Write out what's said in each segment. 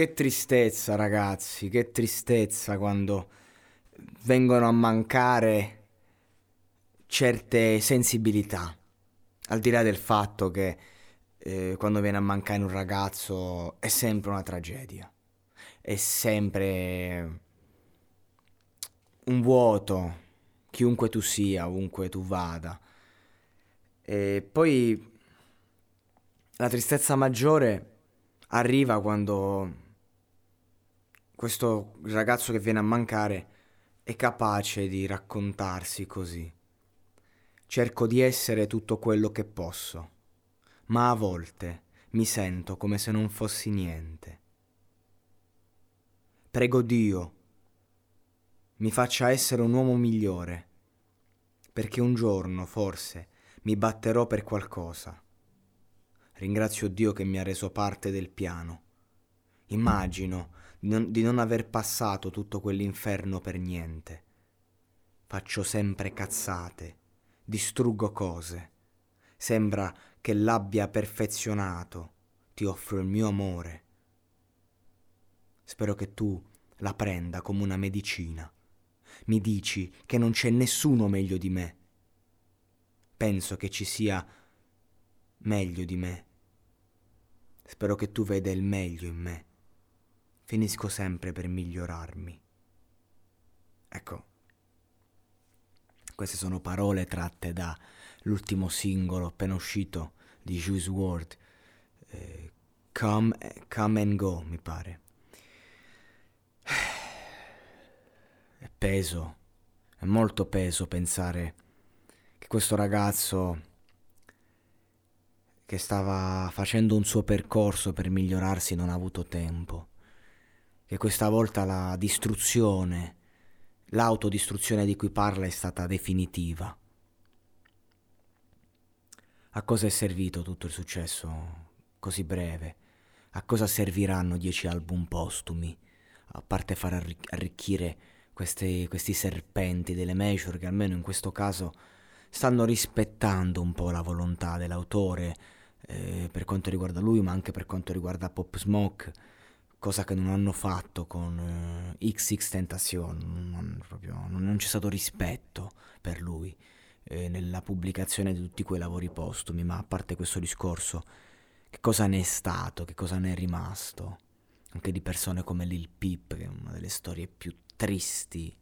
Che tristezza, ragazzi, che tristezza quando vengono a mancare certe sensibilità. Al di là del fatto che eh, quando viene a mancare un ragazzo è sempre una tragedia. È sempre un vuoto, chiunque tu sia, ovunque tu vada. E poi la tristezza maggiore arriva quando questo ragazzo che viene a mancare è capace di raccontarsi così. Cerco di essere tutto quello che posso, ma a volte mi sento come se non fossi niente. Prego Dio mi faccia essere un uomo migliore, perché un giorno forse mi batterò per qualcosa. Ringrazio Dio che mi ha reso parte del piano. Immagino non, di non aver passato tutto quell'inferno per niente. Faccio sempre cazzate, distruggo cose. Sembra che l'abbia perfezionato. Ti offro il mio amore. Spero che tu la prenda come una medicina. Mi dici che non c'è nessuno meglio di me. Penso che ci sia meglio di me. Spero che tu veda il meglio in me. Finisco sempre per migliorarmi. Ecco, queste sono parole tratte dall'ultimo singolo appena uscito di Juice WRLD, eh, come, come and Go, mi pare. È peso, è molto peso pensare che questo ragazzo che stava facendo un suo percorso per migliorarsi non ha avuto tempo, che questa volta la distruzione, l'autodistruzione di cui parla è stata definitiva. A cosa è servito tutto il successo così breve? A cosa serviranno dieci album postumi? A parte far arricchire questi, questi serpenti delle major che almeno in questo caso stanno rispettando un po' la volontà dell'autore, eh, per quanto riguarda lui, ma anche per quanto riguarda Pop Smoke, cosa che non hanno fatto con eh, XX Tentacion, non, non, c'è stato rispetto per lui eh, nella pubblicazione di tutti quei lavori postumi, ma a parte questo discorso, che cosa ne è stato, che cosa ne è rimasto? Anche di persone come Lil Peep, che è una delle storie più tristi,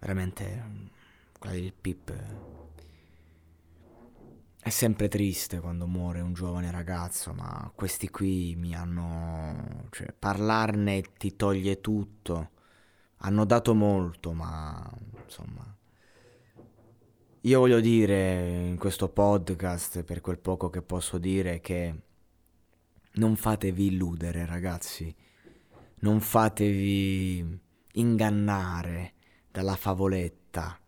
veramente quella di Lil Peep è sempre triste quando muore un giovane ragazzo, ma questi qui mi hanno... cioè parlarne ti toglie tutto. Hanno dato molto, ma insomma... Io voglio dire in questo podcast, per quel poco che posso dire, che non fatevi illudere ragazzi, non fatevi ingannare dalla favoletta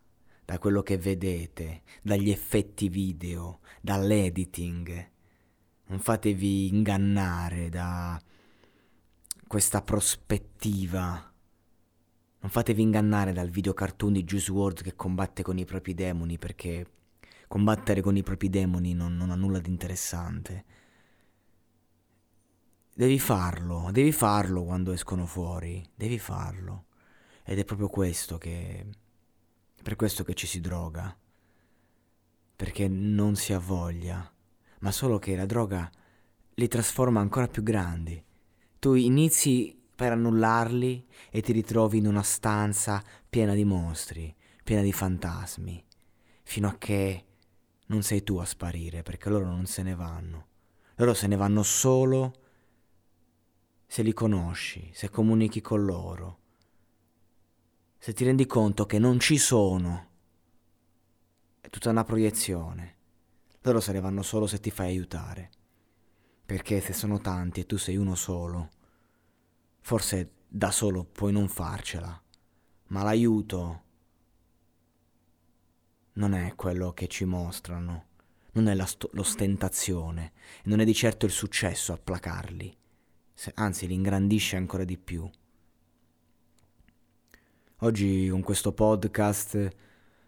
da quello che vedete, dagli effetti video, dall'editing. Non fatevi ingannare da questa prospettiva. Non fatevi ingannare dal video cartoon di Juice WRLD che combatte con i propri demoni, perché combattere con i propri demoni non, non ha nulla di interessante. Devi farlo, devi farlo quando escono fuori, devi farlo. Ed è proprio questo che... per questo che ci si droga. Perché non si ha voglia, ma solo che la droga li trasforma ancora più grandi. Tu inizi per annullarli e ti ritrovi in una stanza piena di mostri, piena di fantasmi, fino a che non sei tu a sparire, perché loro non se ne vanno. Loro se ne vanno solo se li conosci, se comunichi con loro, se ti rendi conto che non ci sono. È tutta una proiezione. Loro se ne vanno solo se ti fai aiutare. Perché se sono tanti e tu sei uno solo, Forse da solo puoi non farcela, ma l'aiuto non è quello che ci mostrano, non è st- l'ostentazione, non è di certo il successo a placarli, se, anzi li ingrandisce ancora di più. Oggi con questo podcast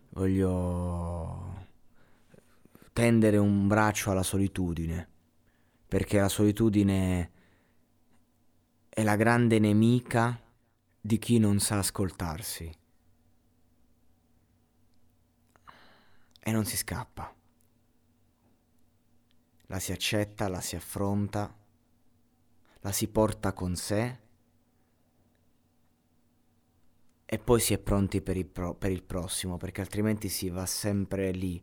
voglio tendere un braccio alla solitudine, perché la solitudine è la grande nemica di chi non sa ascoltarsi. E non si scappa. La si accetta, la si affronta, la si porta con sé e poi si è pronti per il, pro- per il prossimo, perché altrimenti si va sempre lì.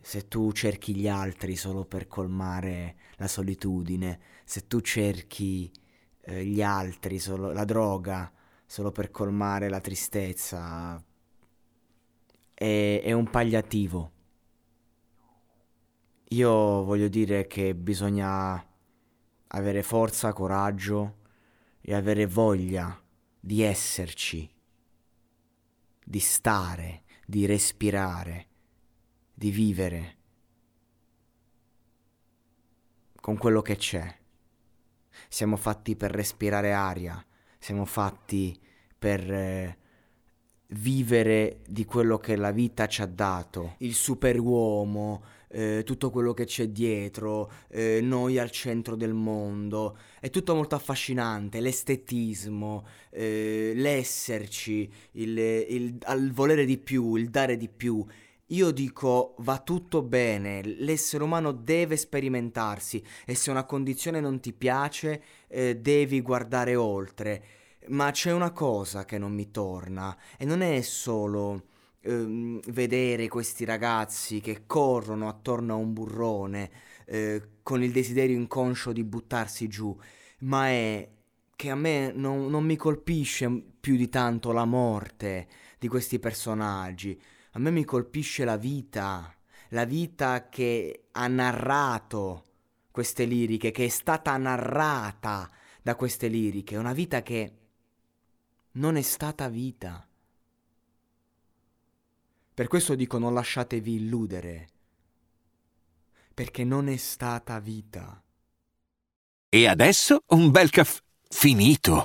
Se tu cerchi gli altri solo per colmare la solitudine, se tu cerchi eh, gli altri, solo, la droga, solo per colmare la tristezza. È, è un pagliativo. Io voglio dire che bisogna avere forza, coraggio e avere voglia di esserci, di stare, di respirare, di vivere con quello che c'è. Siamo fatti per respirare aria, siamo fatti per eh, vivere di quello che la vita ci ha dato, il superuomo, eh, tutto quello che c'è dietro, eh, noi al centro del mondo, è tutto molto affascinante, l'estetismo, eh, l'esserci, il, il, il volere di più, il dare di più. Io dico va tutto bene, l'essere umano deve sperimentarsi e se una condizione non ti piace eh, devi guardare oltre. Ma c'è una cosa che non mi torna e non è solo ehm, vedere questi ragazzi che corrono attorno a un burrone eh, con il desiderio inconscio di buttarsi giù, ma è che a me non, non mi colpisce più di tanto la morte di questi personaggi. A me mi colpisce la vita, la vita che ha narrato queste liriche, che è stata narrata da queste liriche, una vita che non è stata vita. Per questo dico non lasciatevi illudere, perché non è stata vita. E adesso un bel caffè finito.